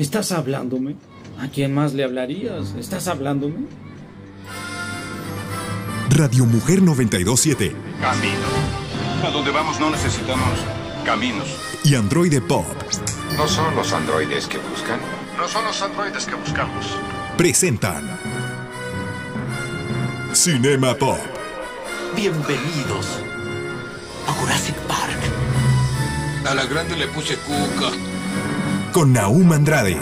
¿Estás hablándome? ¿A quién más le hablarías? ¿Estás hablándome? Radio Mujer 927 Camino. A donde vamos no necesitamos caminos. y Androide Pop No son los androides que buscan. No son los androides que buscamos. presentan Cinema Pop. Bienvenidos a Jurassic Park. A la grande le puse cuca. Con Naum Andrade, Y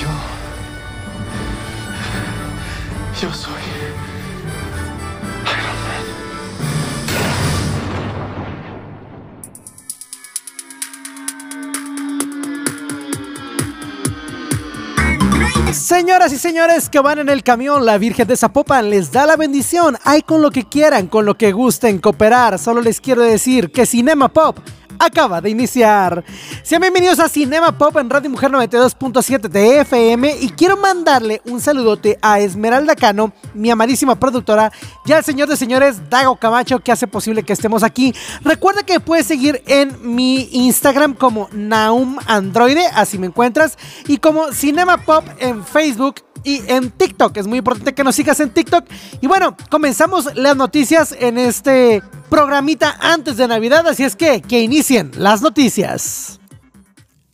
yo. Yo soy. Señoras y señores que van en el camión, la Virgen de Zapopan les da la bendición. Hay con lo que quieran, con lo que gusten cooperar. Solo les quiero decir que Cinema Pop acaba de iniciar. Sean bienvenidos a Cinema Pop en Radio Mujer 92.7 de FM y quiero mandarle un saludote a Esmeralda Cano, mi amadísima productora, y al señor de señores Dago Camacho que hace posible que estemos aquí. Recuerda que puedes seguir en mi Instagram como Naum Androide, así me encuentras, y como Cinema Pop en Facebook y en TikTok. Es muy importante que nos sigas en TikTok. Y bueno, comenzamos las noticias en este programita antes de Navidad, así es que que inicien las noticias.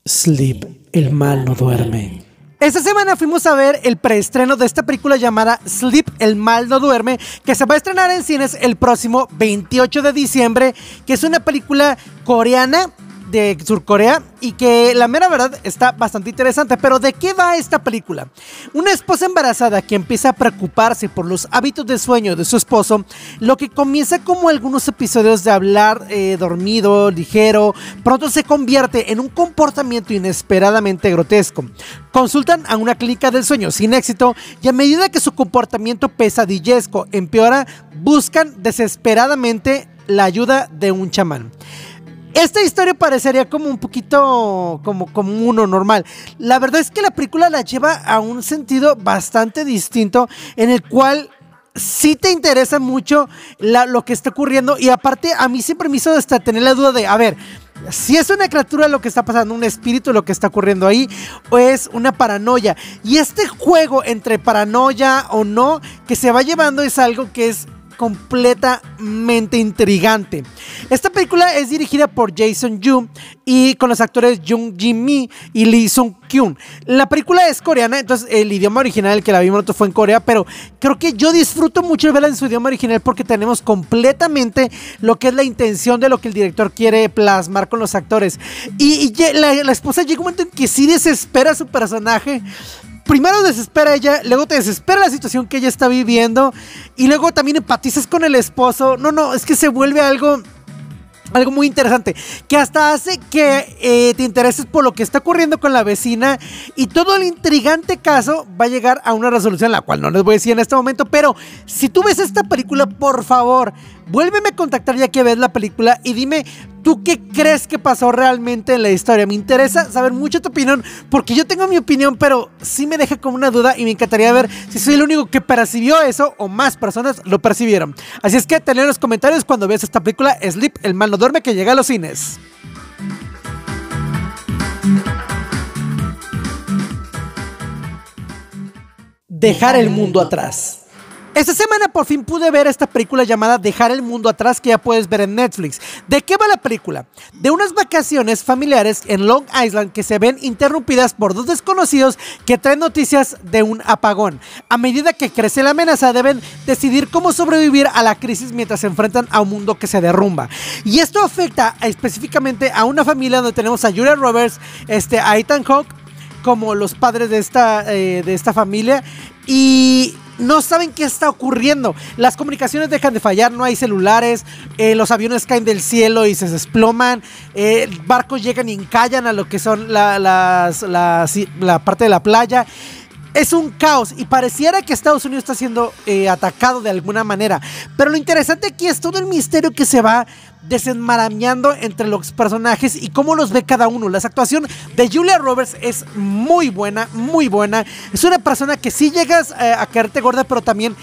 Sleep, el mal no duerme. Esta semana fuimos a ver el preestreno de esta película llamada Sleep, el mal no duerme, que se va a estrenar en cines el próximo 28 de diciembre, que es una película coreana de Surcorea y que la mera verdad está bastante interesante. Pero ¿de qué va esta película? Una esposa embarazada que empieza a preocuparse por los hábitos de sueño de su esposo, lo que comienza como algunos episodios de hablar eh, dormido, ligero, pronto se convierte en un comportamiento inesperadamente grotesco. Consultan a una clínica del sueño sin éxito y a medida que su comportamiento pesadillesco empeora, buscan desesperadamente la ayuda de un chamán. Esta historia parecería como un poquito como, como uno normal. La verdad es que la película la lleva a un sentido bastante distinto en el cual sí te interesa mucho lo que está ocurriendo y aparte a mí siempre me hizo hasta tener la duda de, a ver, si es una criatura lo que está pasando, un espíritu lo que está ocurriendo ahí, o es una paranoia. Y este juego entre paranoia o no que se va llevando es algo que es completamente intrigante. Esta película es dirigida por Jason Yu y con los actores Jung Jin Mi y Lee Sung Kyun. La película es coreana, entonces el idioma original que la vimos fue en Corea, pero creo que yo disfruto mucho verla en su idioma original porque tenemos completamente lo que es la intención de lo que el director quiere plasmar con los actores. Y, y la esposa llega un momento en que sí desespera a su personaje primero desespera ella, luego te desespera la situación que ella está viviendo y luego también empatizas con el esposo. No, no, es que se vuelve algo algo muy interesante, que hasta hace que eh, te intereses por lo que está ocurriendo con la vecina y todo el intrigante caso va a llegar a una resolución, la cual no les voy a decir en este momento, pero si tú ves esta película, por favor, vuélveme a contactar ya que ves la película y dime tú qué crees que pasó realmente en la historia. Me interesa saber mucho tu opinión, porque yo tengo mi opinión, pero sí me deja como una duda y me encantaría ver si soy el único que percibió eso o más personas lo percibieron. Así es que ten en los comentarios cuando veas esta película Sleep, el mal no duerme, que llega a los cines. Dejar el mundo atrás. Esta semana por fin pude ver esta película llamada Dejar el mundo atrás que ya puedes ver en Netflix. ¿De qué va la película? De unas vacaciones familiares en Long Island que se ven interrumpidas por dos desconocidos que traen noticias de un apagón. A medida que crece la amenaza deben decidir cómo sobrevivir a la crisis mientras se enfrentan a un mundo que se derrumba. Y esto afecta específicamente a una familia donde tenemos a Julia Roberts, este, a Ethan Hawke como los padres de esta, eh, de esta familia y no saben qué está ocurriendo. Las comunicaciones dejan de fallar, no hay celulares, eh, los aviones caen del cielo y se desploman, eh, barcos llegan y encallan a lo que son la, las- las- la parte de la playa. Es un caos y pareciera que Estados Unidos está siendo eh, atacado de alguna manera. Pero lo interesante aquí es todo el misterio que se va desenmarañando entre los personajes y cómo los ve cada uno. La actuación de Julia Roberts es muy buena, muy buena. Es una persona que sí llegas eh, a caerte gorda, pero también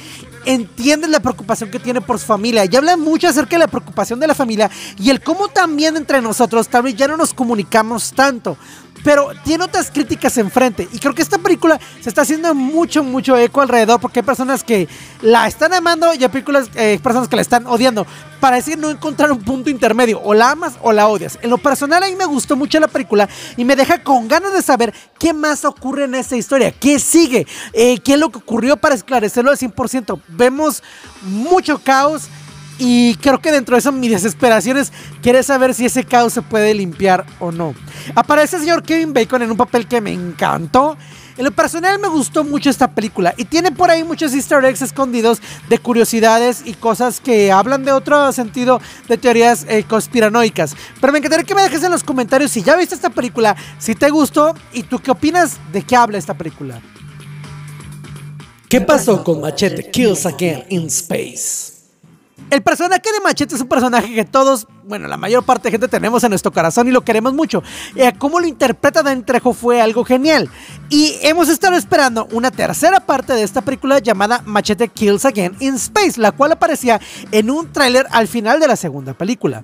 entiendes la preocupación que tiene por su familia. Y habla mucho acerca de la preocupación de la familia y el cómo también entre nosotros tal vez ya no nos comunicamos tanto. Pero tiene otras críticas enfrente. Y creo que esta película se está haciendo mucho, mucho eco alrededor porque hay personas que la están amando y hay películas, eh, personas que la están odiando. Parece no encontrar un punto intermedio, o la amas o la odias. En lo personal a mí me gustó mucho la película y me deja con ganas de saber qué más ocurre en esta historia, qué sigue, eh, qué es lo que ocurrió para esclarecerlo al 100%. Vemos mucho caos y creo que dentro de eso mi desesperación es quiere saber si ese caos se puede limpiar o no. Aparece el señor Kevin Bacon en un papel que me encantó. En lo personal me gustó mucho esta película y tiene por ahí muchos easter eggs escondidos de curiosidades y cosas que hablan de otro sentido de teorías eh, conspiranoicas. Pero me encantaría que me dejes en los comentarios si ya viste esta película, si te gustó y tú qué opinas de qué habla esta película. ¿Qué pasó con Machete Kills Again in Space? El personaje de Machete es un personaje que todos, bueno, la mayor parte de gente tenemos en nuestro corazón y lo queremos mucho. Eh, cómo lo interpreta Dan Trejo fue algo genial. Y hemos estado esperando una tercera parte de esta película llamada Machete Kills Again in Space, la cual aparecía en un tráiler al final de la segunda película.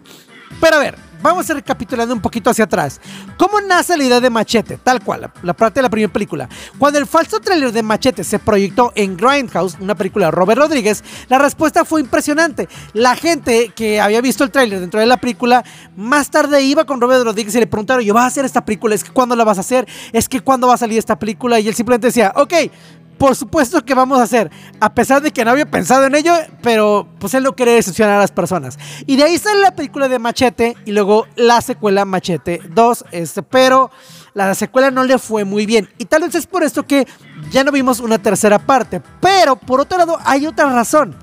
Pero a ver, vamos a recapitulando un poquito hacia atrás. ¿Cómo nace la idea de Machete? Tal cual, la, parte de la primera película. Cuando el falso tráiler de Machete se proyectó en Grindhouse, una película de Robert Rodríguez, la respuesta fue impresionante. La gente que había visto el tráiler dentro de la película, más tarde iba con Robert Rodríguez y le preguntaron, yo, ¿vas a hacer esta película? ¿Es que cuándo la vas a hacer? ¿Es que cuándo va a salir esta película? Y él simplemente decía, ok, por supuesto que vamos a hacer, a pesar de que no había pensado en ello, pero pues él no quiere decepcionar a las personas. Y de ahí sale la película de Machete y luego la secuela Machete 2, este, pero la secuela no le fue muy bien. Y tal vez es por esto que ya no vimos una tercera parte. Pero por otro lado hay otra razón.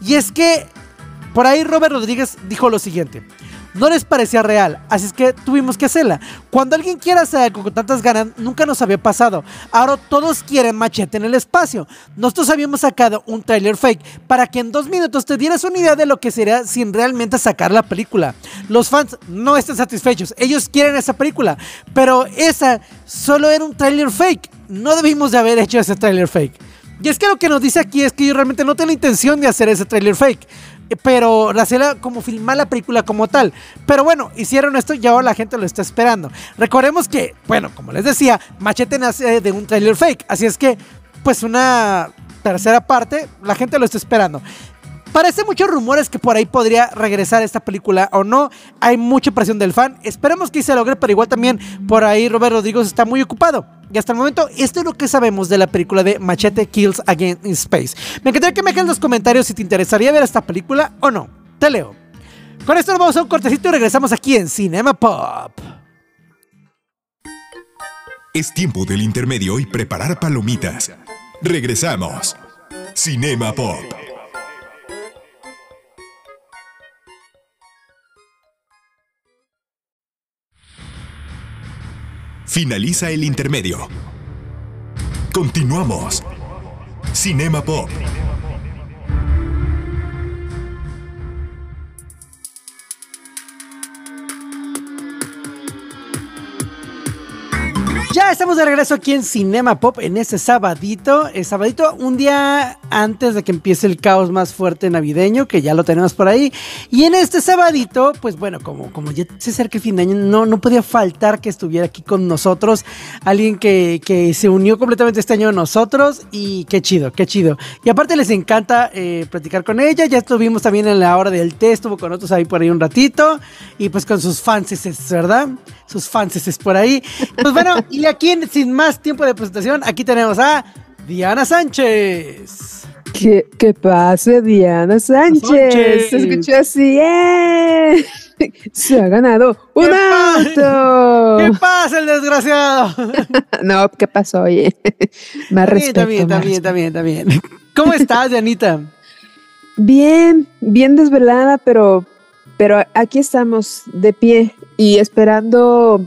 Y es que por ahí Robert Rodríguez dijo lo siguiente no les parecía real, así es que tuvimos que hacerla. Cuando alguien quiere hacer algo con tantas ganas, nunca nos había pasado. Ahora todos quieren machete en el espacio. Nosotros habíamos sacado un trailer fake para que en dos minutos te dieras una idea de lo que sería sin realmente sacar la película. Los fans no están satisfechos, ellos quieren esa película, pero esa solo era un trailer fake. No debimos de haber hecho ese trailer fake. Y es que lo que nos dice aquí es que yo realmente no tengo la intención de hacer ese trailer fake pero hacerla como filmar la película como tal. Pero bueno, hicieron esto y ahora la gente lo está esperando. Recordemos que, bueno, como les decía, Machete nace de un trailer fake, así es que, pues una tercera parte, la gente lo está esperando. Parece muchos rumores que por ahí podría regresar esta película o no. Hay mucha presión del fan. Esperemos que se logre, pero igual también por ahí Robert Rodríguez está muy ocupado. Y hasta el momento, esto es lo que sabemos de la película de Machete Kills Again in Space. Me encantaría que me dejen en los comentarios si te interesaría ver esta película o no. Te leo. Con esto nos vamos a un cortecito y regresamos aquí en Cinema Pop. Es tiempo del intermedio y preparar palomitas. Regresamos. Cinema Pop. Finaliza el intermedio. Continuamos. Cinema Pop. Ya estamos de regreso aquí en Cinema Pop en este sabadito. El sabadito, un día antes de que empiece el caos más fuerte navideño, que ya lo tenemos por ahí. Y en este sabadito, pues bueno, como, como ya se acerca el fin de año, no, no podía faltar que estuviera aquí con nosotros. Alguien que, que se unió completamente este año a nosotros. Y qué chido, qué chido. Y aparte les encanta eh, platicar con ella. Ya estuvimos también en la hora del test, estuvo con nosotros ahí por ahí un ratito. Y pues con sus fans, ¿verdad? Sus fans es por ahí. Pues bueno, y aquí sin más tiempo de presentación, aquí tenemos a Diana Sánchez. ¿Qué, qué pasa, Diana Sánchez? Se escuchó así, ¡eh! Se ha ganado un auto. ¿Qué pasa, el desgraciado? no, ¿qué pasó, oye? Más respeto. Está bien, está bien, está bien, está bien. ¿Cómo estás, Dianita? Bien, bien desvelada, pero, pero aquí estamos de pie y esperando.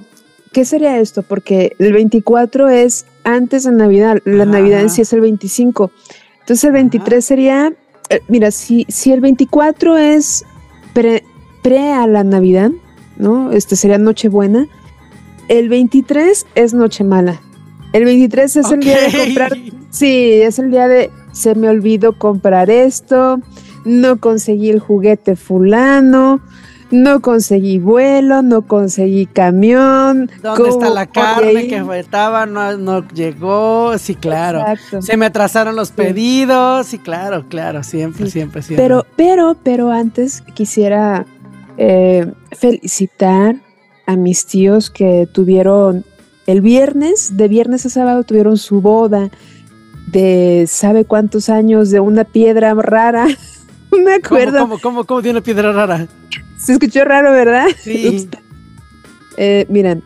¿Qué sería esto? Porque el 24 es antes de Navidad, la Navidad en sí es el 25. Entonces el 23 sería, eh, mira, si, si el 24 es pre, a la Navidad, ¿no? Este sería Nochebuena. El 23 es Noche Mala. El 23 es el día de comprar. Sí, es el día de se me olvidó comprar esto, no conseguí el juguete fulano, no conseguí vuelo, no conseguí camión. ¿Dónde está ¿cómo la carne que faltaba? No, no llegó. Sí, claro. Exacto. Se me atrasaron los pedidos. Sí, claro, claro. Siempre, Sí. siempre, siempre. Pero, pero, pero antes quisiera eh, felicitar a mis tíos que tuvieron el viernes, de viernes a sábado tuvieron su boda de sabe cuántos años de una piedra rara. Me ¿Cómo, acuerdo. cómo, cómo, cómo tiene una piedra rara? Se escuchó raro, ¿verdad? Sí. Eh, miren,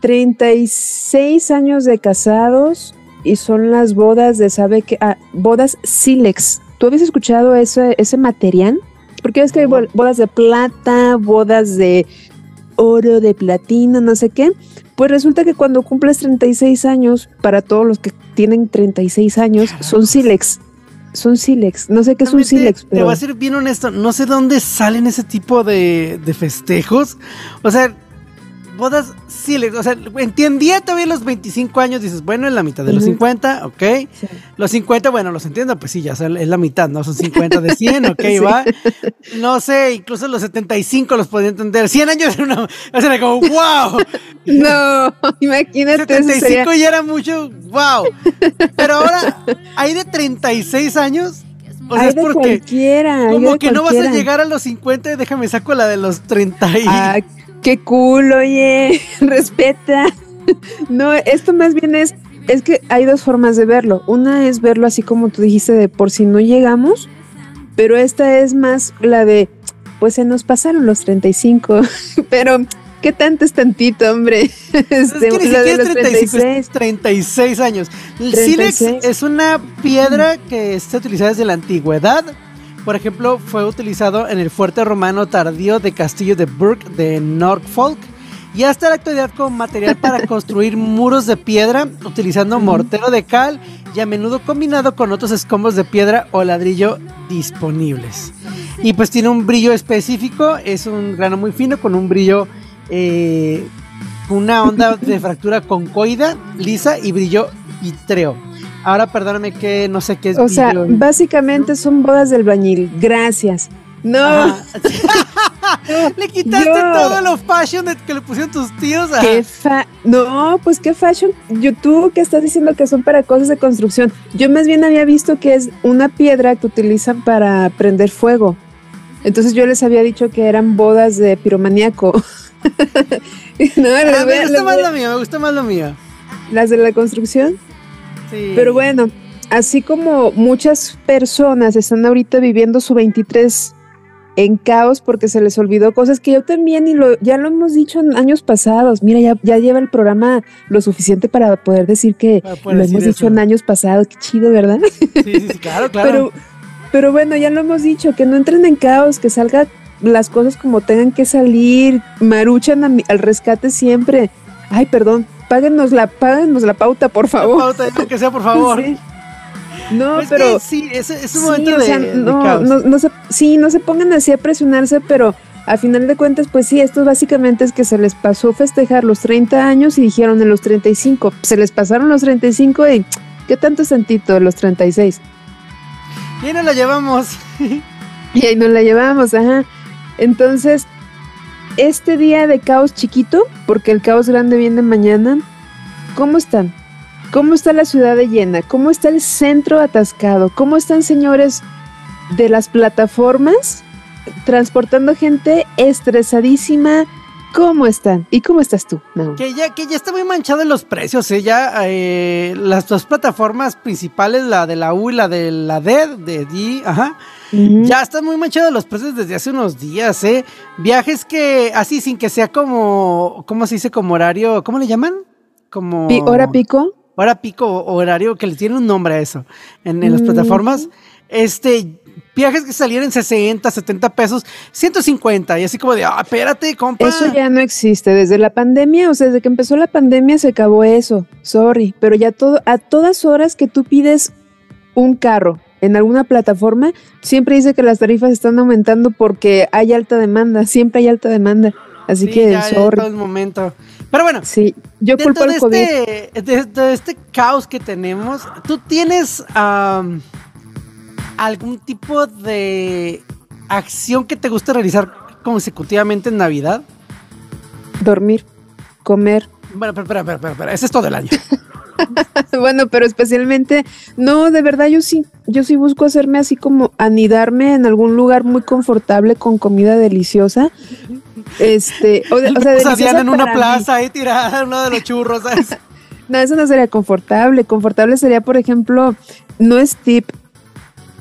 36 años de casados y son las bodas de, ¿sabe qué? Ah, bodas Silex. ¿Tú habías escuchado ese, ese material? Porque ves que hay bodas de plata, bodas de oro, de platino, no sé qué. Pues resulta que cuando cumples 36 años, para todos los que tienen 36 años, son Silex. Son Silex. No sé qué es un Realmente, Silex, Te pero... voy a ser bien honesto, no sé dónde salen ese tipo de, de festejos. O sea, bodas sílex. O sea, entendía todavía los 25 años, dices, bueno, es la mitad de los Ujú. 50, ok. Sí. Los 50, bueno, los entiendo, pues sí, ya es la mitad, ¿no? Son 50 de 100, ok, Sí. va. No sé, incluso los 75 los podía entender. 100 años era una. O sea, era como, wow. No, imagínate, eso 75 sería... ya era mucho, wow. Pero ahora, hay de 36 años. O sea, hay es porque. cualquiera. Como que no vas a cualquiera. llegar a los 50 y déjame saco la de los 30 y... Ah, qué cool, oye, respeta. No, esto más bien es, es que hay dos formas de verlo. Una es verlo así como tú dijiste de por si no llegamos, pero esta es más la de, pues se nos pasaron los 35, pero ¿qué tanto es tantito, hombre? es Este, que ni la de siquiera los es 35, es 36. 36 años. El 36. sílex es una piedra que está utilizada desde la antigüedad. Por ejemplo, fue utilizado en el fuerte romano tardío de Castillo de Burke de Norfolk. Y hasta la actualidad como material para construir muros de piedra utilizando mortero de cal y a menudo combinado con otros escombros de piedra o ladrillo disponibles. Y pues tiene un brillo específico, es un grano muy fino con un brillo, eh, una onda de fractura concoida, lisa y brillo vitreo. Ahora perdóname que no sé qué es O sea, vidrio. básicamente son bodas del bañil. Gracias. No. Le quitaste Yo- todo lo fashion que le pusieron tus tíos. a- Qué fa no, pues qué fashion. YouTube que estás diciendo que son para cosas de construcción. Yo más bien había visto que es una piedra que utilizan para prender fuego. Entonces yo les había dicho que eran bodas de piromaníaco. no, Ah, voy me a- gusta más a- lo mío, me gusta más lo mío. las de la construcción. Sí. Pero bueno, así como muchas personas están ahorita viviendo su 23 en caos porque se les olvidó cosas que yo también y lo ya lo hemos dicho en años pasados. Mira, ya, ya lleva el programa lo suficiente para poder decir que poder lo decir hemos dicho en años pasados. Qué chido, ¿verdad? Sí, sí, sí, claro, claro. Pero, pero bueno, ya lo hemos dicho, que no entren en caos, que salgan las cosas como tengan que salir, maruchan a mi- al rescate siempre. Ay, perdón, páguenos la, páguenos la pauta, por favor. Pauta, que sea, por favor. Sí. No, Pues pero que sí, es, es un sí, momento o de, no, caos. no, no se, sí, no se pongan así a presionarse, pero a final de cuentas, pues sí, esto básicamente es que se les pasó festejar los 30 años y dijeron en los 35, se les pasaron los 35 y ¿qué tanto es tantito los 36? Y no lo llevamos. Y ahí nos la llevamos, ajá. Entonces, este día de caos chiquito, porque el caos grande viene mañana, ¿cómo están? ¿Cómo está la ciudad de llena? ¿Cómo está el centro atascado? ¿Cómo están, señores, de las plataformas transportando gente estresadísima? ¿Cómo están? ¿Y cómo estás tú? No. Que ya, que ya está muy manchado en los precios, ¿eh? Ya eh, las dos plataformas principales, la de la U y la de la D, de D, ajá, ya están muy manchados los precios desde hace unos días, ¿eh? Viajes que, así, sin que sea como, ¿cómo se dice? Como horario, ¿cómo le llaman? Como... ¿Hora pico? hora pico horario que le tiene un nombre a eso en, en las Mm. plataformas. Este, viajes que salían en 60, 70 pesos, 150 y así como de, ah, espérate, compa. Eso ya no existe. Desde la pandemia, o sea, desde que empezó la pandemia se acabó eso. Sorry. Pero ya todo, a todas horas que tú pides un carro en alguna plataforma, siempre dice que las tarifas están aumentando porque hay alta demanda. Siempre hay alta demanda. Así Sí, que, ya, ya sorry. todo el momento. Pero bueno, Sí, yo culpo de al COVID. este, de, de este caos que tenemos, ¿tú tienes algún tipo de acción que te guste realizar consecutivamente en Navidad? Dormir, comer. Bueno, pero, espera, espera, espera, ese es todo el año. bueno, pero especialmente, no, de verdad yo sí, yo sí busco hacerme así como anidarme en algún lugar muy confortable con comida deliciosa. Este, o, de- o sea, deliciosa en una para mí. plaza ahí tirada uno de los churros, ¿sabes? No, eso no sería confortable. Confortable sería, por ejemplo, no es tip.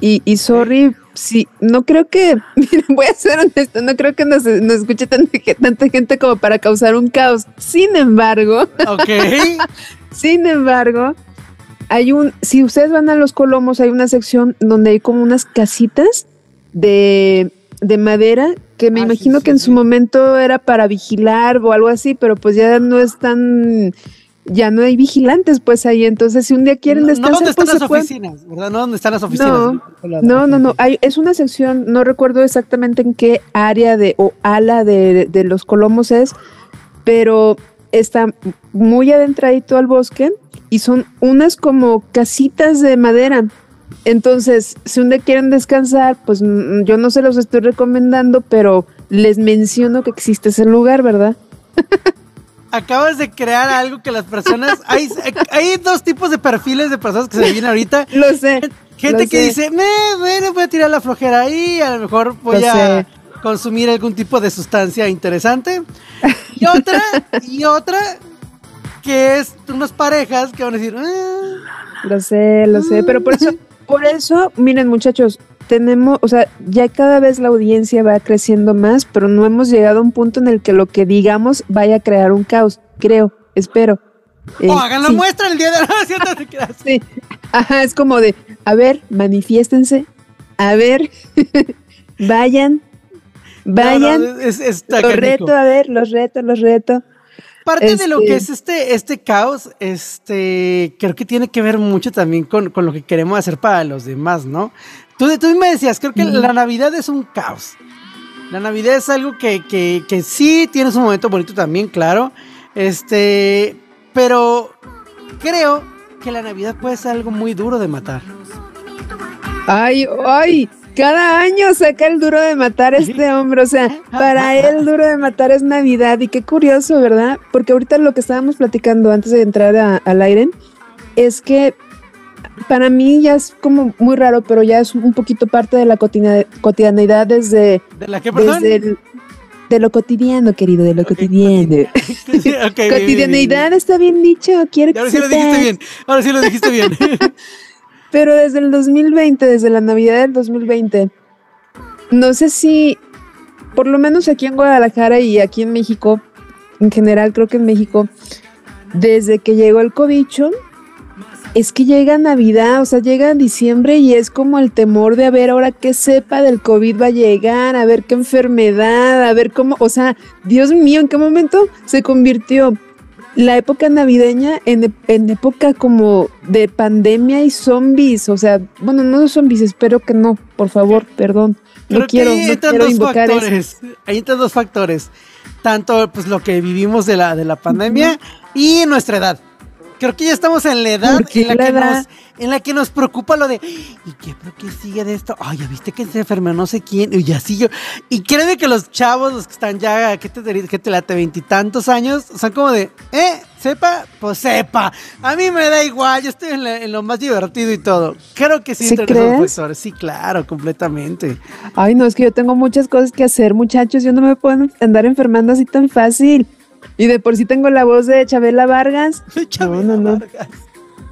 Y, y sorry, sí, no creo que, voy a ser honesto, no creo que nos, nos escuche tanta, ge- tanta gente como para causar un caos. Sin embargo, Ok. sin embargo, hay un, si ustedes van a los Colomos, hay una sección donde hay como unas casitas de, de madera que me Ah, imagino sí, que en sí. su momento era para vigilar o algo así, pero pues ya no están, ya no hay vigilantes pues ahí. Entonces, si un día quieren no, no descansar, donde están pues las pueden- oficinas, ¿verdad? No donde están las oficinas. No, no, no, no. Hay, es una sección, no recuerdo exactamente en qué área de o ala de, de los Colomos es, pero está muy adentradito al bosque y son unas como casitas de madera. Entonces, si un día quieren descansar, pues mm, yo no se los estoy recomendando, pero les menciono que existe ese lugar, ¿verdad? Acabas de crear algo que las personas. Hay, hay dos tipos de perfiles de personas que se vienen ahorita. Lo sé. Gente lo que sé. dice, "Me, bueno, voy a tirar la flojera ahí, a lo mejor voy Lo a sé. consumir algún tipo de sustancia interesante. Y otra, y otra, que es unas parejas que van a decir, "Ah, Lo sé, lo sé, pero por eso, por eso, miren muchachos, tenemos, o sea, ya cada vez la audiencia va creciendo más, pero no hemos llegado a un punto en el que lo que digamos vaya a crear un caos, creo, espero. Eh, o hagan la sí, muestra el día de la sí. Ajá, es como de, a ver, manifiéstense, a ver, vayan, vayan, No, no, es- está los reto, a ver, los reto, los reto. Parte de lo Este- que es este, este caos, este, creo que tiene que ver mucho también con, con lo que queremos hacer para los demás, ¿no? Tú, tú me decías, creo que la Navidad es un caos. La Navidad es algo que, que, que sí tiene su momento bonito también, claro. Este, pero creo que la Navidad puede ser algo muy duro de matar. Ay, ay, cada año saca el duro de matar este hombre, o sea, para él duro de matar es Navidad y qué curioso, ¿verdad? Porque ahorita lo que estábamos platicando antes de entrar a- al aire es que para mí ya es como muy raro, pero ya es un poquito parte de la cotina- cotidianidad desde, ¿De la que, perdón? desde el- de lo cotidiano, querido, de lo cotidiano. Ok, bien, bien, bien, Cotidianidad está bien dicho, quiero que Ahora sí lo dijiste bien. Ahora sí lo dijiste bien. Pero desde el 2020, desde la Navidad del 2020, no sé si, por lo menos aquí en Guadalajara y aquí en México, en general creo que en México, desde que llegó el cobicho, es que llega Navidad, o sea, llega diciembre y es como el temor de a ver ahora qué cepa del COVID va a llegar, a ver qué enfermedad, a ver cómo, o sea, Dios mío, ¿en qué momento se convirtió la época navideña en, en época como de pandemia y zombies? O sea, bueno, no zombies, espero que no, por favor, perdón. Creo No quiero, no quiero invocar eso. factores. Ahí entran dos factores. Tanto pues lo que vivimos de la, de la pandemia y nuestra edad. Creo que ya estamos en la edad ¿Por qué en la, la que edad? nos, en la que nos preocupa lo de ¿y qué, pero qué sigue de esto? Ay, ya viste que se enfermó no sé quién, y así yo. Y créeme que los chavos, los que están ya, que te, que te late veintitantos años, son como de, ¿eh? ¿Sepa? Pues sepa. A mí me da igual, yo estoy en, la- en lo más divertido y todo. Creo que sí, ¿Sí crees? Sí, claro, completamente. Ay, no, es que yo tengo muchas cosas que hacer, muchachos. Yo no me puedo andar enfermando así tan fácil. Y de por sí tengo la voz de Chabela Vargas. Chabela no, no. Vargas.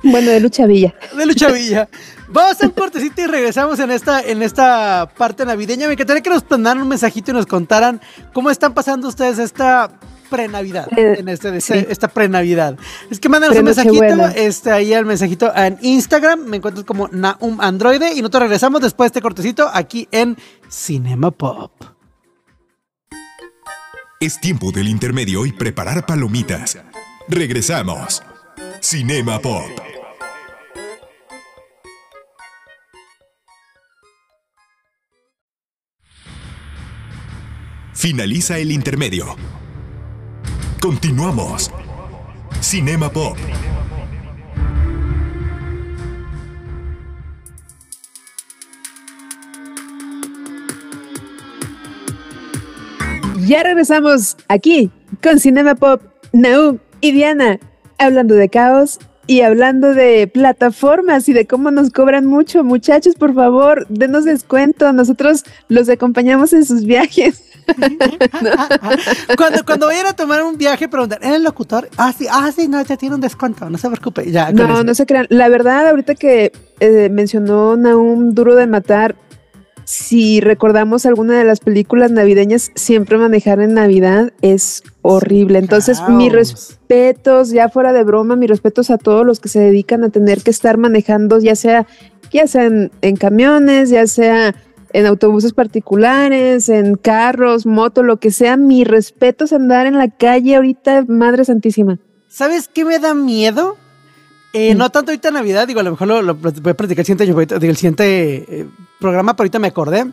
Bueno, de Lucha Villa. de Lucha Villa. Vamos a un cortecito y regresamos en esta, en esta parte navideña. Me encantaría que nos mandaran un mensajito y nos contaran cómo están pasando ustedes esta pre-navidad. Eh, en este, sí. este- esta pre-navidad. Es que mándanos un mensajito. Este, ahí al mensajito en Instagram. Me encuentras como Naum Androide. Y nosotros regresamos después de este cortecito aquí en Cinema Pop. Es tiempo del intermedio y preparar palomitas. Regresamos. Cinema Pop. Finaliza el intermedio. Continuamos. Cinema Pop. Ya regresamos aquí con Cinema Pop, Naum y Diana, hablando de caos y hablando de plataformas y de cómo nos cobran mucho. Muchachos, por favor, denos descuento. Nosotros los acompañamos en sus viajes. cuando, cuando vayan a tomar un viaje, preguntan, ¿eres el locutor? Ah, sí, ah, sí, no, ya tiene un descuento, no se preocupe. Ya, No, eso. no se crean. La verdad, ahorita que eh, mencionó Naum Duro de Matar, si recordamos alguna de las películas navideñas, siempre manejar en Navidad es horrible. Entonces, mis respetos, ya fuera de broma, mis respetos a todos los que se dedican a tener que estar manejando, ya sea, ya sea en, en camiones, ya sea en autobuses particulares, en carros, moto, lo que sea, mis respetos andar en la calle ahorita, Madre Santísima. ¿Sabes qué me da miedo? Eh. No tanto ahorita en Navidad, digo, a lo mejor lo, lo voy a platicar el siguiente, el eh, programa, pero ahorita me acordé.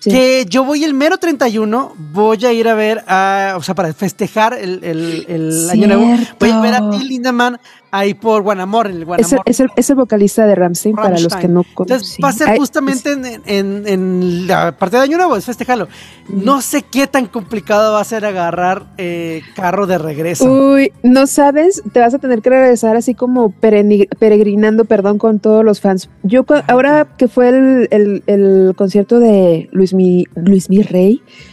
Sí. Que yo voy el mero 31, voy a ir a ver, a, o sea, para festejar el, el- el año nuevo, voy a ver a Cierto. Till Lindemann ahí por Guanamor, en el Es el, Guanamor. es, el, es el vocalista de Ramstein, para los que no Entonces conocen. va a ser Ay, justamente en, en- en la parte de Año Nuevo, es festejarlo. No sé qué tan complicado va a ser agarrar eh, carro de regreso. Uy, no sabes, te vas a tener que regresar así como peregrinando, perdón, con todos los fans. Yo ahora que fue el, concierto de Luis Mi, Luis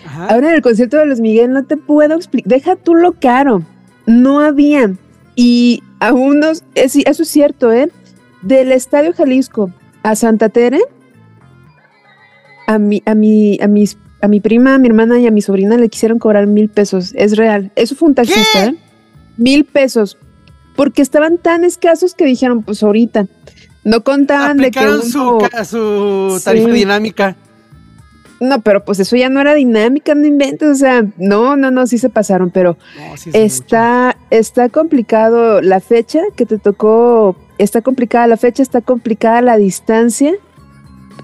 Ajá. ahora en el concierto de Luis Miguel no te puedo explicar, deja tú lo caro, no había. Y a unos, es- eso es cierto, ¿eh? Del Estadio Jalisco a Santa Tere, a mi, a mi, a mis, a mi prima, a mi hermana y a mi sobrina le quisieron cobrar mil pesos. Es real. Eso fue un taxista, ¿eh? Mil pesos. Porque estaban tan escasos que dijeron, pues ahorita. No contaban de que Aplicaron su, tarifa Sí. dinámica. No, pero pues eso ya no era dinámica, no inventes. O sea, no, no, no, sí se pasaron, pero No, sí es está, está complicado la fecha que te tocó, está complicada la fecha, está complicada la distancia.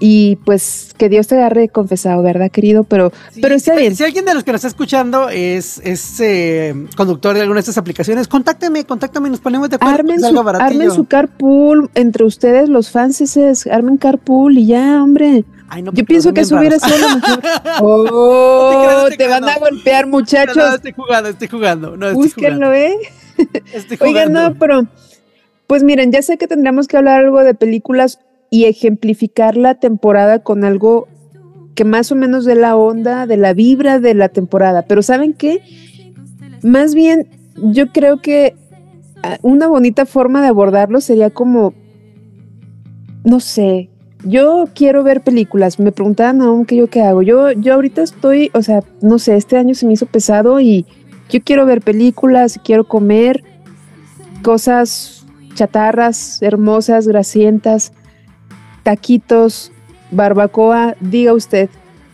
Y pues que Dios te agarre confesado, ¿verdad, querido? Pero, Sí, pero está si, bien. Si alguien de los que nos está escuchando es, es eh, conductor de alguna de estas aplicaciones, contácteme, contáctame nos ponemos de acuerdo. Armen su, armen su carpool entre ustedes, los fans, armen carpool y ya, hombre. Ay, no, Yo pienso que sido lo mejor. Oh, te van a golpear, muchachos. no, estoy jugando, estoy jugando. No, estoy Búsquenlo, ¿eh? jugando, estoy Oigan, jugando. no, pero pues miren, ya sé que tendríamos que hablar algo de películas y ejemplificar la temporada con algo que más o menos de la onda, de la vibra de la temporada. Pero ¿saben qué? Más bien, yo creo que ah, una bonita forma de abordarlo sería como, no sé, yo quiero ver películas. Me preguntaban aún qué yo qué hago. Yo, yo ahorita estoy, o sea, no sé, este año se me hizo pesado y yo quiero ver películas, quiero comer cosas chatarras, hermosas, grasientas, taquitos, barbacoa, diga usted.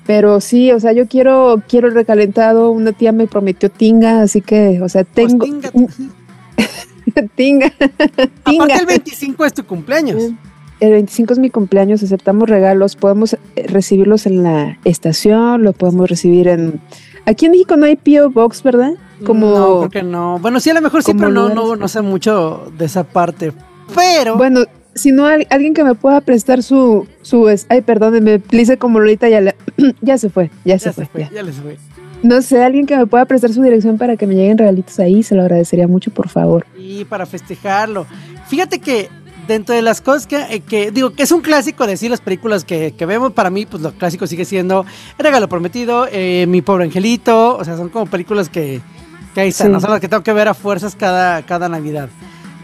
Pero sí, o sea, yo quiero, quiero el recalentado. Una tía me prometió tinga, así que, o sea, Pues tengo tinga. tinga. tinga. Aparte el 25 es tu cumpleaños. El 25 es mi cumpleaños, aceptamos regalos, podemos eh, recibirlos en la estación, lo podemos recibir en... Aquí en México no hay P.O. Box, ¿verdad? Como... No, creo que no. Bueno, sí, a lo mejor sí, pero no, no, no sé mucho de esa parte. Pero. Bueno, si no, al- alguien que me pueda prestar su... su ay, perdónenme, dice como Lolita ya, la- ya se fue, ya, se, ya fue. se fue, ya. ya les fue. No sé, alguien que me pueda prestar su dirección para que me lleguen regalitos ahí, se lo agradecería mucho, por favor. Y para festejarlo. Fíjate que dentro de las cosas que, eh, que digo, que es un clásico decir las películas que, que vemos, para mí, pues lo clásico sigue siendo El Regalo Prometido, eh, Mi Pobre Angelito, o sea, son como películas que, que ahí están, Sí. no son las que tengo que ver a fuerzas cada, cada Navidad.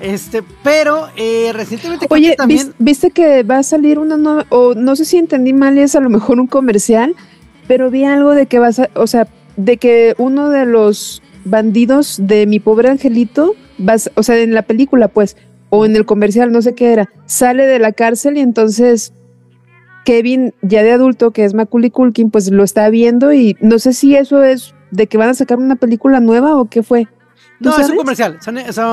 Este, pero eh, recientemente Oye, que también... ¿vis- ¿viste que va a salir una nueva, o no sé si entendí mal es a lo mejor un comercial, pero vi algo de que va a, o sea, de que uno de los bandidos de mi pobre angelito, va a s- o sea, en la película pues, o en el comercial, no sé qué era, sale de la cárcel y entonces Kevin, ya de adulto, que es Macaulay Culkin, pues lo está viendo y no sé si eso es de que van a sacar una película nueva o qué fue. ¿Tú No, es un comercial, son, son es un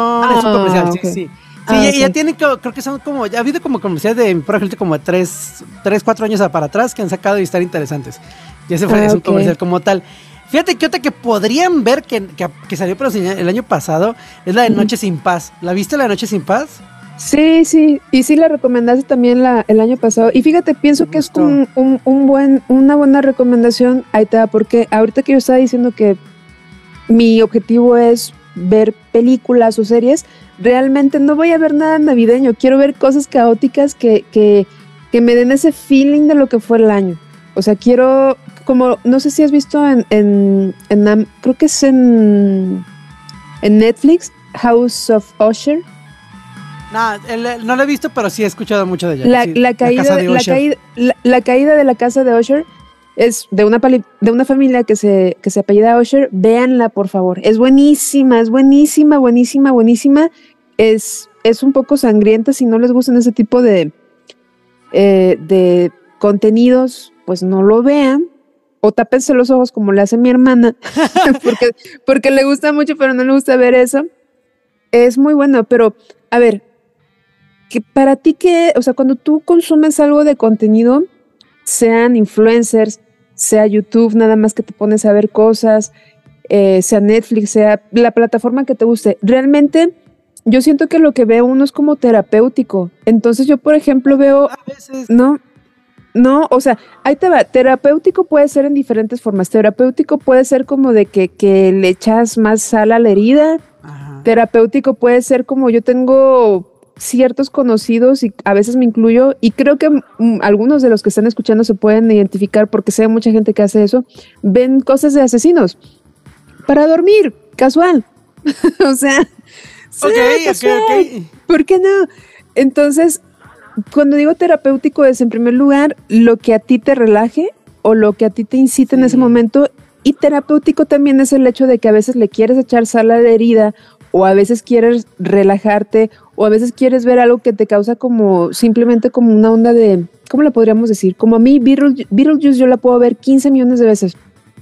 Ah, comercial, sí, sí. Sí, Ah, ya, ya ok. tienen, creo que son como, ya ha habido como comerciales de, por ejemplo, como de tres, tres, cuatro años para atrás que han sacado y están interesantes. Y ese fue, Ah, es un ok. comercial como tal. Fíjate que otra que podrían ver que, que, que salió pero el año pasado es la de Noche sin Paz. ¿La viste la de Noche sin Paz? Sí, sí, y sí la recomendaste también la, el año pasado. Y fíjate, pienso que es un, un- un buen, una buena recomendación. Ahí te va, porque ahorita que yo estaba diciendo que mi objetivo es ver películas o series, realmente no voy a ver nada navideño. Quiero ver cosas caóticas que, que, que me den ese feeling de lo que fue el año. O sea, quiero, como, no sé si has visto en, en, creo que es en, en Netflix, House of Usher. El- no lo he visto, pero sí he escuchado mucho de ella. La, sí, la caída, casa de la, caída, la, la caída de la casa de Usher es de una, de una familia que se, que se apellida Usher. Véanla, por favor. Es buenísima, es buenísima, buenísima, buenísima. Es, es un poco sangrienta. Si no les gustan ese tipo de, eh, de contenidos, pues no lo vean. O tápense los ojos como le hace mi hermana, porque, porque le gusta mucho, pero no le gusta ver eso. Es muy bueno, pero a ver, que para ti que, o sea, cuando tú consumes algo de contenido, sean influencers, sea YouTube, nada más que te pones a ver cosas, eh, sea Netflix, sea la plataforma que te guste, realmente yo siento que lo que veo uno es como terapéutico. Entonces yo, por ejemplo, veo, A veces. no, no, o sea, ahí te va, terapéutico puede ser en diferentes formas. Terapéutico puede ser como de que, que le echas más sal a la herida, Ajá. terapéutico puede ser como yo tengo ciertos conocidos y a veces me incluyo y creo que mm, algunos de los que están escuchando se pueden identificar porque sé mucha gente que hace eso, ven cosas de asesinos para dormir, casual. o sea, sí, Ok, ok, casual. ¿Por qué no? Entonces, cuando digo terapéutico es en primer lugar lo que a ti te relaje o lo que a ti te incite en ese Sí. momento y terapéutico también es el hecho de que a veces le quieres echar sal a la herida o a veces quieres relajarte o a veces quieres ver algo que te causa como simplemente como una onda de, ¿cómo le podríamos decir? Como a mí Beetle- Beetlejuice yo la puedo ver 15 millones de veces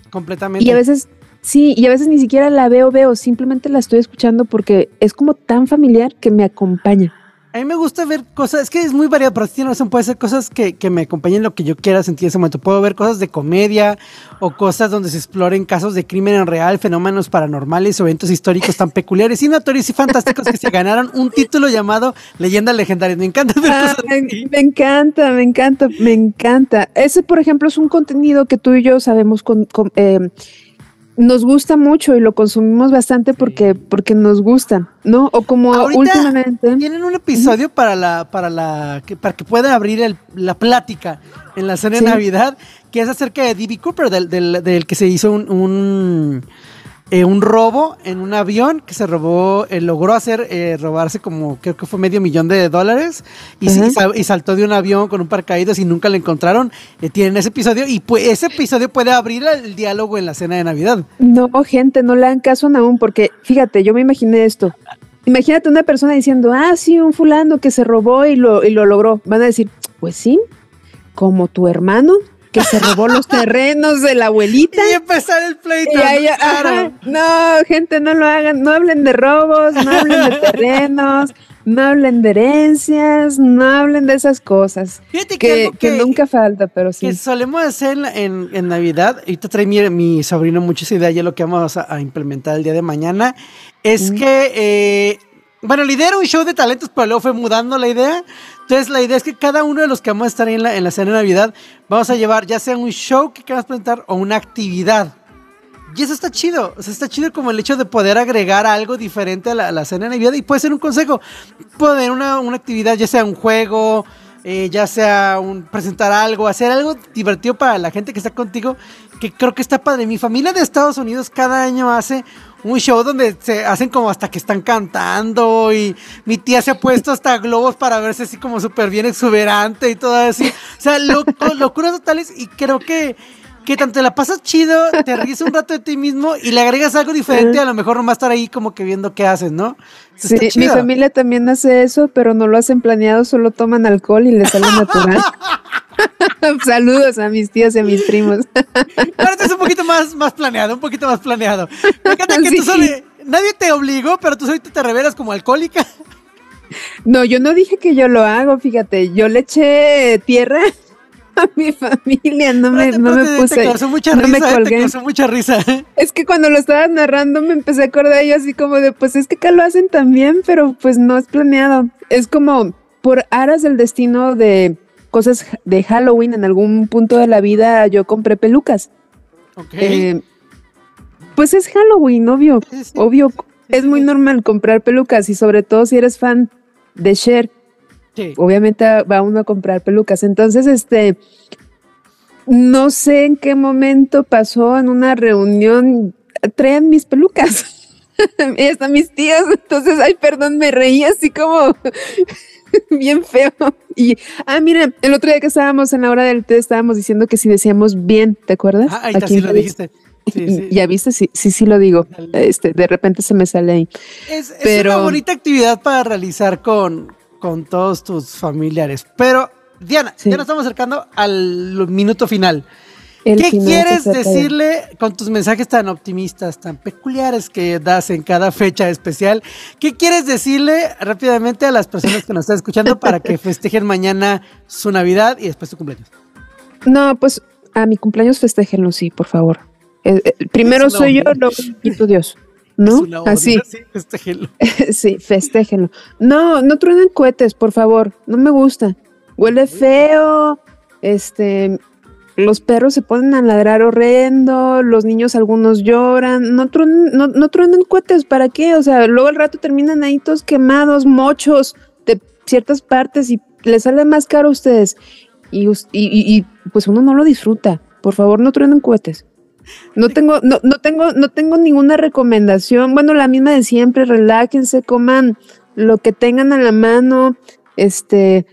Completamente. y a veces, sí, y a veces ni siquiera la veo, veo, simplemente la estoy escuchando porque es como tan familiar que me acompaña. A mí me gusta ver cosas, es que es muy variado, pero tiene razón, puede ser cosas que, que me acompañen lo que yo quiera sentir en ese momento. Puedo ver cosas de comedia o cosas donde se exploren casos de crimen en real, fenómenos paranormales o eventos históricos tan peculiares y notorios y fantásticos que se ganaron un título llamado Leyendas Legendarias. Me encanta ver Ah, cosas me, encanta, me encanta, me encanta. Ese, por ejemplo, es un contenido que tú y yo sabemos con, con- eh, nos gusta mucho y lo consumimos bastante porque, porque nos gusta, ¿no? O como Ahorita últimamente. Tienen un episodio para la, para la, que, para que puedan abrir el- la plática en la cena Sí. de Navidad, que es acerca de D.B. Cooper, del, del- del que se hizo un, un, eh, un robo en un avión, que se robó, eh, logró hacer, eh, robarse como, creo que fue medio millón de dólares, y, sal- saltó de un avión con un paracaídas y nunca lo encontraron. Tienen ese episodio, y pues ese episodio puede abrir el diálogo en la cena de Navidad. No, gente, no le dan caso a aún porque, fíjate, yo me imaginé esto. Imagínate una persona diciendo, ah, sí, un fulano que se robó y lo, y lo logró. Van a decir, pues sí, como tu hermano que se robó los terrenos de la abuelita. Y empezar el pleito. Y ahí, claro. no, gente, no lo hagan, no hablen de robos, no hablen de terrenos, no hablen de herencias, no hablen de esas cosas. Fíjate que, Que, algo que nunca falta, pero sí. que solemos hacer en, en, en Navidad, ahorita trae mi, mi sobrino mucho esa idea, ya lo que vamos a, a implementar el día de mañana, es Mm. que, eh, bueno, la idea era un show de talentos, pero luego fue mudando la idea. Entonces, la idea es que cada uno de los que vamos a estar en la, en la cena de Navidad, vamos a llevar ya sea un show que queramos presentar o una actividad. Y eso está chido, o sea, está chido como el hecho de poder agregar algo diferente a la, a la cena de Navidad y puede ser un consejo, poner una, una actividad, ya sea un juego, eh, ya sea un presentar algo, hacer algo divertido para la gente que está contigo, que creo que está padre. Mi familia de Estados Unidos cada año hace un show donde se hacen como hasta que están cantando y mi tía se ha puesto hasta globos para verse así como súper bien exuberante y todo así. O sea, loco- locuras totales y creo que que tanto la pasas chido, te ríes un rato de ti mismo y le agregas algo diferente, a lo mejor nomás estar ahí como que viendo qué haces, ¿no? Eso Sí, mi familia también hace eso, pero no lo hacen planeado, solo toman alcohol y les sale natural. Saludos a mis tíos y a mis primos. Ahora es un poquito más, más planeado, un poquito más planeado. Me encanta que tú solo- nadie te obligó, pero tú solito te revelas como alcohólica. No, yo no dije que yo lo hago, fíjate, yo le eché tierra a mi familia, no me, no me puse. Te causó mucha no me risa, eh, te colgué. causó mucha risa. Es que cuando lo estabas narrando me empecé a acordar yo así como de, pues es que acá lo hacen también, pero pues no es planeado. Es como por aras del destino de cosas de Halloween en algún punto de la vida yo compré pelucas. Ok. Eh, pues es Halloween, obvio, Sí, sí. obvio. sí, Es muy normal comprar pelucas y sobre todo si eres fan de Cher, Sí. obviamente va uno a comprar pelucas. Entonces, este, no sé en qué momento pasó en una reunión, traen mis pelucas. hasta mis tíos, entonces, ay, perdón, me reí así como bien feo. Y, ah, mira, el otro día que estábamos en la hora del té, estábamos diciendo que si decíamos bien, ¿te acuerdas? Ah, ahí está, sí lo dijiste. Sí, sí. Ya viste, sí, sí, sí lo digo. Este, de repente se me sale ahí. Es, es Pero- una bonita actividad para realizar con, con todos tus familiares. Pero, Diana, Sí. ya nos estamos acercando al minuto final. El ¿Qué quieres de- decirle con tus mensajes tan optimistas, tan peculiares que das en cada fecha especial? ¿Qué quieres decirle rápidamente a las personas que nos están escuchando para que festejen mañana su Navidad y después su cumpleaños? No, pues a mi cumpleaños festéjenlo, sí, por favor. Eh, eh, primero soy yo, luego quito Dios. ¿No? Así, sí, festéjenlo. sí, festéjenlo. No, no truenen cohetes, por favor. No me gusta. Huele feo. Este, los perros se ponen a ladrar horrendo, los niños algunos lloran. No truenen, no, no truenen cohetes, ¿para qué? O sea, luego al rato terminan ahí todos quemados, mochos de ciertas partes y les sale más caro a ustedes. Y, us- y, y- y, pues uno no lo disfruta. Por favor, no truenen cohetes. No tengo, no, no tengo, no tengo ninguna recomendación. Bueno, la misma de siempre, relájense, coman lo que tengan a la mano. Este,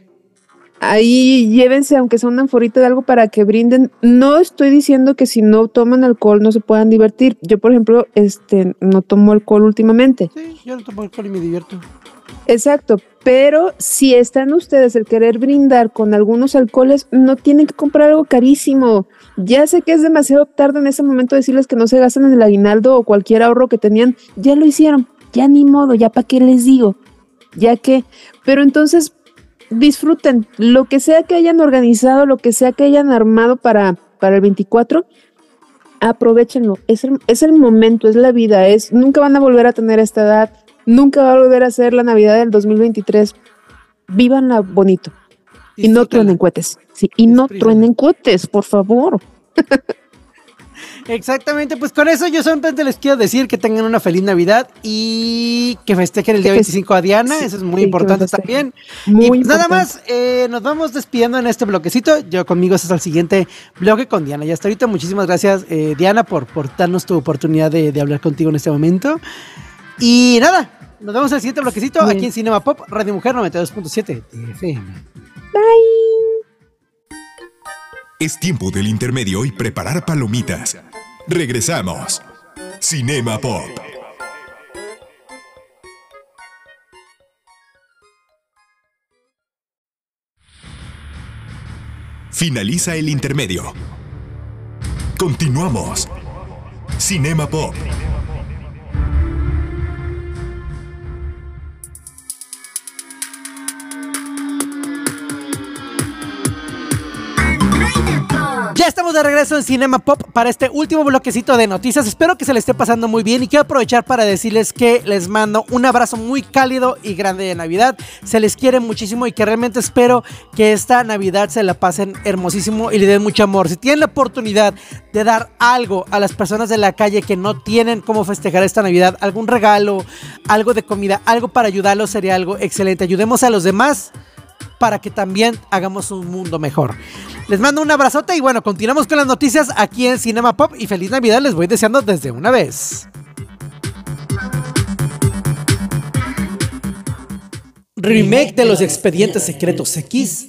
ahí llévense, aunque sea una anforita de algo para que brinden. No estoy diciendo que si no toman alcohol no se puedan divertir. Yo, por ejemplo, este, no tomo alcohol últimamente. Sí, yo no tomo alcohol y me divierto. Exacto, pero si están ustedes el querer brindar con algunos alcoholes, no tienen que comprar algo carísimo. Ya sé que es demasiado tarde en ese momento decirles que no se gasten en el aguinaldo o cualquier ahorro que tenían. Ya lo hicieron, ya ni modo, ya para qué les digo, ya que. Pero entonces disfruten lo que sea que hayan organizado, lo que sea que hayan armado para, para el 24. Aprovechenlo, es el, es el momento, es la vida, es nunca van a volver a tener esta edad, nunca va a volver a ser la Navidad del 2023. Vívanla bonito y no truenen cohetes. Sí, y no truenen cohetes, por favor. Exactamente, pues con eso yo solamente les quiero decir que tengan una feliz Navidad y que festejen el día Que 25 a Diana, sí, eso es muy sí, importante también. Muy y pues nada más, eh, nos vamos despidiendo en este bloquecito. Yo conmigo es hasta el siguiente bloque con Diana. Y hasta ahorita muchísimas gracias, eh, Diana, por, por darnos tu oportunidad de, de hablar contigo en este momento. Y nada, nos vemos en el siguiente bloquecito Bien. aquí en Cinema Pop, Radio Mujer 92.7 FM. Es tiempo del intermedio y preparar palomitas. Regresamos. Cinema Pop. Finaliza el intermedio. Continuamos. Cinema Pop. Estamos de regreso en Cinema Pop para este último bloquecito de noticias. Espero que se le esté pasando muy bien y quiero aprovechar para decirles que les mando un abrazo muy cálido y grande de Navidad. Se les quiere muchísimo y que realmente espero que esta Navidad se la pasen hermosísimo y le den mucho amor. Si tienen la oportunidad de dar algo a las personas de la calle que no tienen cómo festejar esta Navidad, algún regalo, algo de comida, algo para ayudarlos, sería algo excelente. Ayudemos a los demás para que también hagamos un mundo mejor. Les mando un abrazote y bueno, continuamos con las noticias aquí en Cinema Pop y feliz Navidad les voy deseando desde una vez. Remake de los Expedientes Secretos X.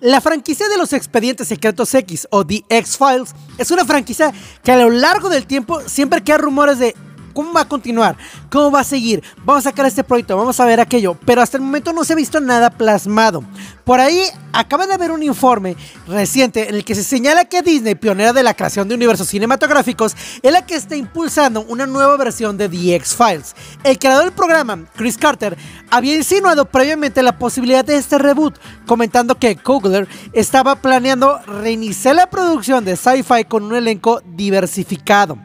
La franquicia de los Expedientes Secretos X o The X-Files es una franquicia que a lo largo del tiempo siempre queda rumores de ¿cómo va a continuar? ¿Cómo va a seguir? Vamos a sacar este proyecto, vamos a ver aquello, pero hasta el momento no se ha visto nada plasmado. Por ahí acaba de haber un informe reciente en el que se señala que Disney, pionera de la creación de universos cinematográficos, es la que está impulsando una nueva versión de The X-Files. El creador del programa, Chris Carter, había insinuado previamente la posibilidad de este reboot, comentando que Kugler estaba planeando reiniciar la producción de sci-fi con un elenco diversificado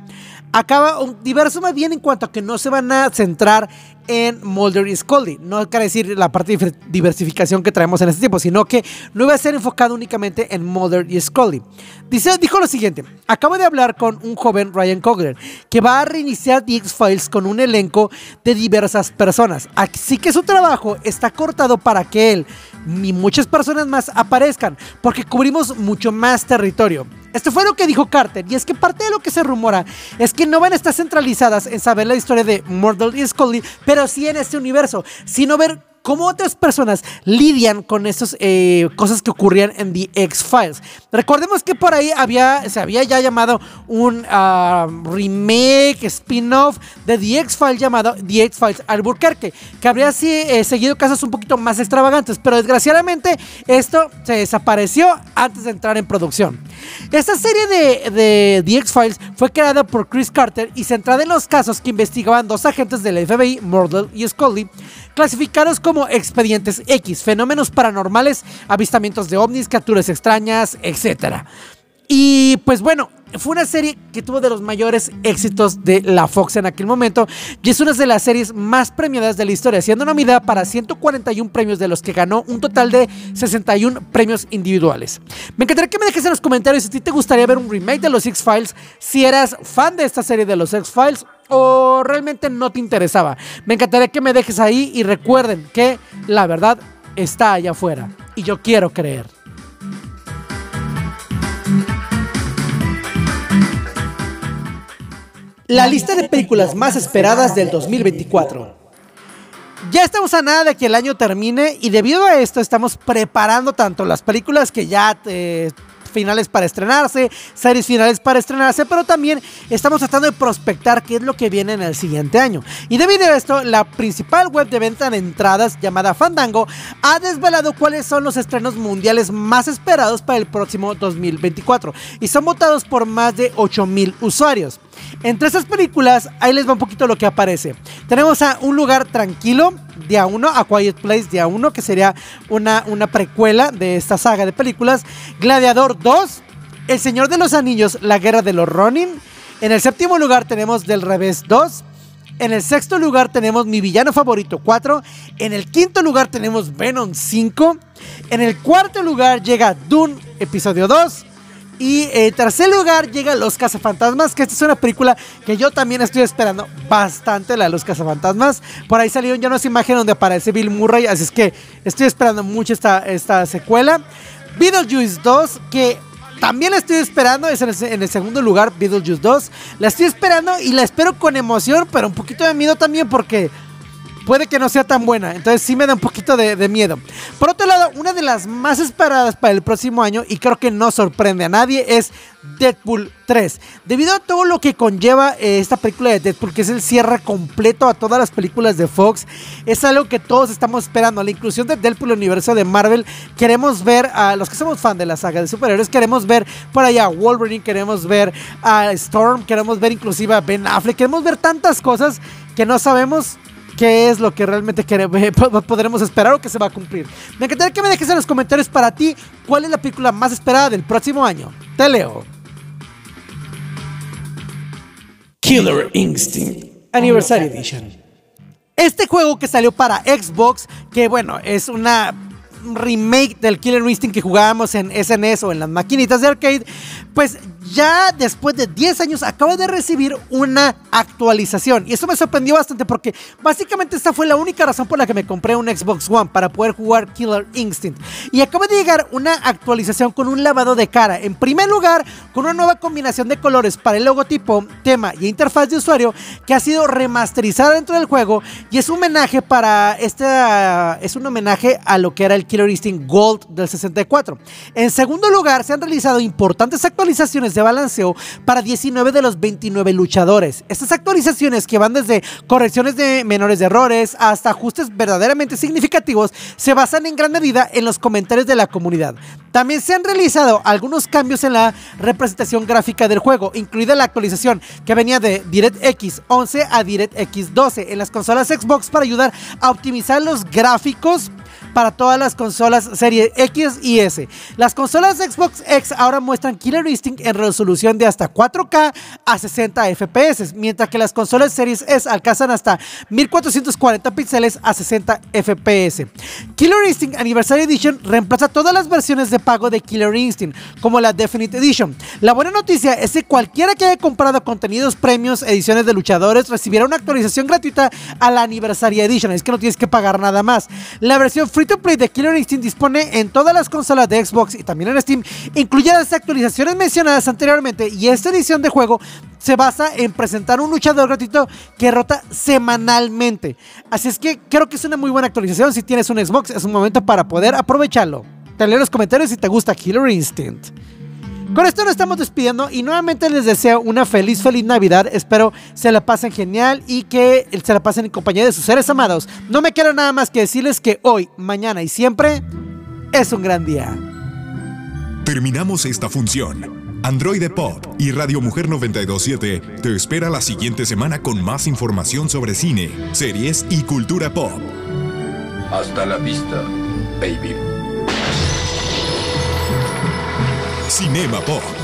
acaba diverso más bien en cuanto a que no se van a centrar en Mulder y Scully. No quiere decir la parte de diversificación que traemos en este tiempo, sino que no iba a ser enfocado únicamente en Mulder y Scully. Dice, dijo lo siguiente, acabo de hablar con un joven Ryan Coogler que va a reiniciar The X-Files con un elenco de diversas personas. Así que su trabajo está cortado para que él ni muchas personas más aparezcan, porque cubrimos mucho más territorio. Esto fue lo que dijo Carter, y es que parte de lo que se rumora es que no van a estar centralizadas en saber la historia de Murdoch y Scully, pero sí en este universo, sino ver cómo otras personas lidian con esas eh, cosas que ocurrían en The X-Files. Recordemos que por ahí había, se había ya llamado un ah, remake, spin-off de The X-Files llamado The X-Files Albuquerque, que habría eh, seguido casos un poquito más extravagantes, pero desgraciadamente esto se desapareció antes de entrar en producción. Esta serie de, The X-Files fue creada por Chris Carter y centrada en los casos que investigaban dos agentes del FBI, Murdoch y Scully, clasificados como expedientes X, fenómenos paranormales, avistamientos de ovnis, capturas extrañas, etc. Y pues bueno, fue una serie que tuvo de los mayores éxitos de la Fox en aquel momento y es una de las series más premiadas de la historia, siendo nominada para 141 premios de los que ganó un total de 61 premios individuales. Me encantaría que me dejes en los comentarios si a ti te gustaría ver un remake de los X-Files, si eras fan de esta serie de los X-Files o realmente no te interesaba. Me encantaría que me dejes ahí y recuerden que la verdad está allá afuera y yo quiero creer. La lista de películas más esperadas del 2024. Ya estamos a nada de que el año termine y debido a esto estamos preparando tanto las películas que ya eh, finales para estrenarse, series finales para estrenarse, pero también estamos tratando de prospectar qué es lo que viene en el siguiente año. Y debido a esto, la principal web de venta de entradas llamada Fandango ha desvelado cuáles son los estrenos mundiales más esperados para el próximo 2024 y son votados por más de 8000 usuarios. Entre esas películas, ahí les va un poquito lo que aparece. Tenemos a Un lugar tranquilo, día 1, A Quiet Place, día 1, que sería una, una precuela de esta saga de películas. Gladiador 2, El Señor de los Anillos, La Guerra de los Ronin. En el séptimo lugar tenemos Del Revés 2. En el sexto lugar tenemos Mi Villano Favorito 4. En el quinto lugar tenemos Venom 5. En el cuarto lugar llega Dune Episodio 2. Y en tercer lugar llega Los Cazafantasmas, que esta es una película que yo también estoy esperando bastante, la de Los Cazafantasmas. Por ahí salieron ya unas imágenes donde aparece Bill Murray, así es que estoy esperando mucho esta, esta secuela. Beetlejuice 2, que también la estoy esperando, es en el, en el, segundo lugar, Beetlejuice 2. La estoy esperando y la espero con emoción, pero un poquito de miedo también porque puede que no sea tan buena. Entonces sí me da un poquito de, miedo. Por otro lado, una de las más esperadas para el próximo año, y creo que no sorprende a nadie, es Deadpool 3. Debido a todo lo que conlleva eh, esta película de Deadpool, que es el cierre completo a todas las películas de Fox, es algo que todos estamos esperando. La inclusión de Deadpool el universo de Marvel. Queremos ver a los que somos fan de la saga de superhéroes, queremos ver por allá a Wolverine, queremos ver a Storm, queremos ver inclusive a Ben Affleck, queremos ver tantas cosas que no sabemos qué es lo que realmente queremos, podremos esperar o que se va a cumplir. Me encantaría que me dejes en los comentarios para ti cuál es la película más esperada del próximo año. Te leo. Killer Instinct Anniversary Edition. Este juego que salió para Xbox, que bueno, es una remake del Killer Instinct que jugábamos en SNES o en las maquinitas de arcade, pues ya después de 10 años acaba de recibir una actualización. Y eso me sorprendió bastante porque básicamente esta fue la única razón por la que me compré un Xbox One para poder jugar Killer Instinct. Y acaba de llegar una actualización con un lavado de cara. En primer lugar, con una nueva combinación de colores para el logotipo, tema y interfaz de usuario que ha sido remasterizada dentro del juego y es un homenaje para este es un homenaje a lo que era el Killer Instinct Gold del 64. En segundo lugar, se han realizado importantes actualizaciones de balanceó para 19 de los 29 luchadores. Estas actualizaciones que van desde correcciones de menores errores hasta ajustes verdaderamente significativos se basan en gran medida en los comentarios de la comunidad. También se han realizado algunos cambios en la representación gráfica del juego, incluida la actualización que venía de DirectX 11 a DirectX 12 en las consolas Xbox para ayudar a optimizar los gráficos para todas las consolas serie X y S. Las consolas Xbox X ahora muestran Killer Instinct en resolución de hasta 4K a 60 FPS, mientras que las consolas Series S alcanzan hasta 1440 píxeles a 60 FPS. Killer Instinct Anniversary Edition reemplaza todas las versiones de pago de Killer Instinct, como la Definite Edition. La buena noticia es que cualquiera que haya comprado contenidos premios, ediciones de luchadores, recibirá una actualización gratuita a la Anniversary Edition, es que no tienes que pagar nada más. La versión free to play de Killer Instinct dispone en todas las consolas de Xbox y también en Steam, incluye las actualizaciones mencionadas anteriormente y esta edición de juego se basa en presentar un luchador gratuito que rota semanalmente. Así es que creo que es una muy buena actualización. Si tienes un Xbox, es un momento para poder aprovecharlo. Te leo los comentarios si te gusta Killer Instinct. Con esto nos estamos despidiendo y nuevamente les deseo una feliz, feliz Navidad. Espero se la pasen genial y que se la pasen en compañía de sus seres amados. No me queda nada más que decirles que hoy, mañana y siempre es un gran día. Terminamos esta función. Android Pop y Radio Mujer 927 te espera la siguiente semana con más información sobre cine, series y cultura pop. Hasta la vista, baby. Cinema Pop.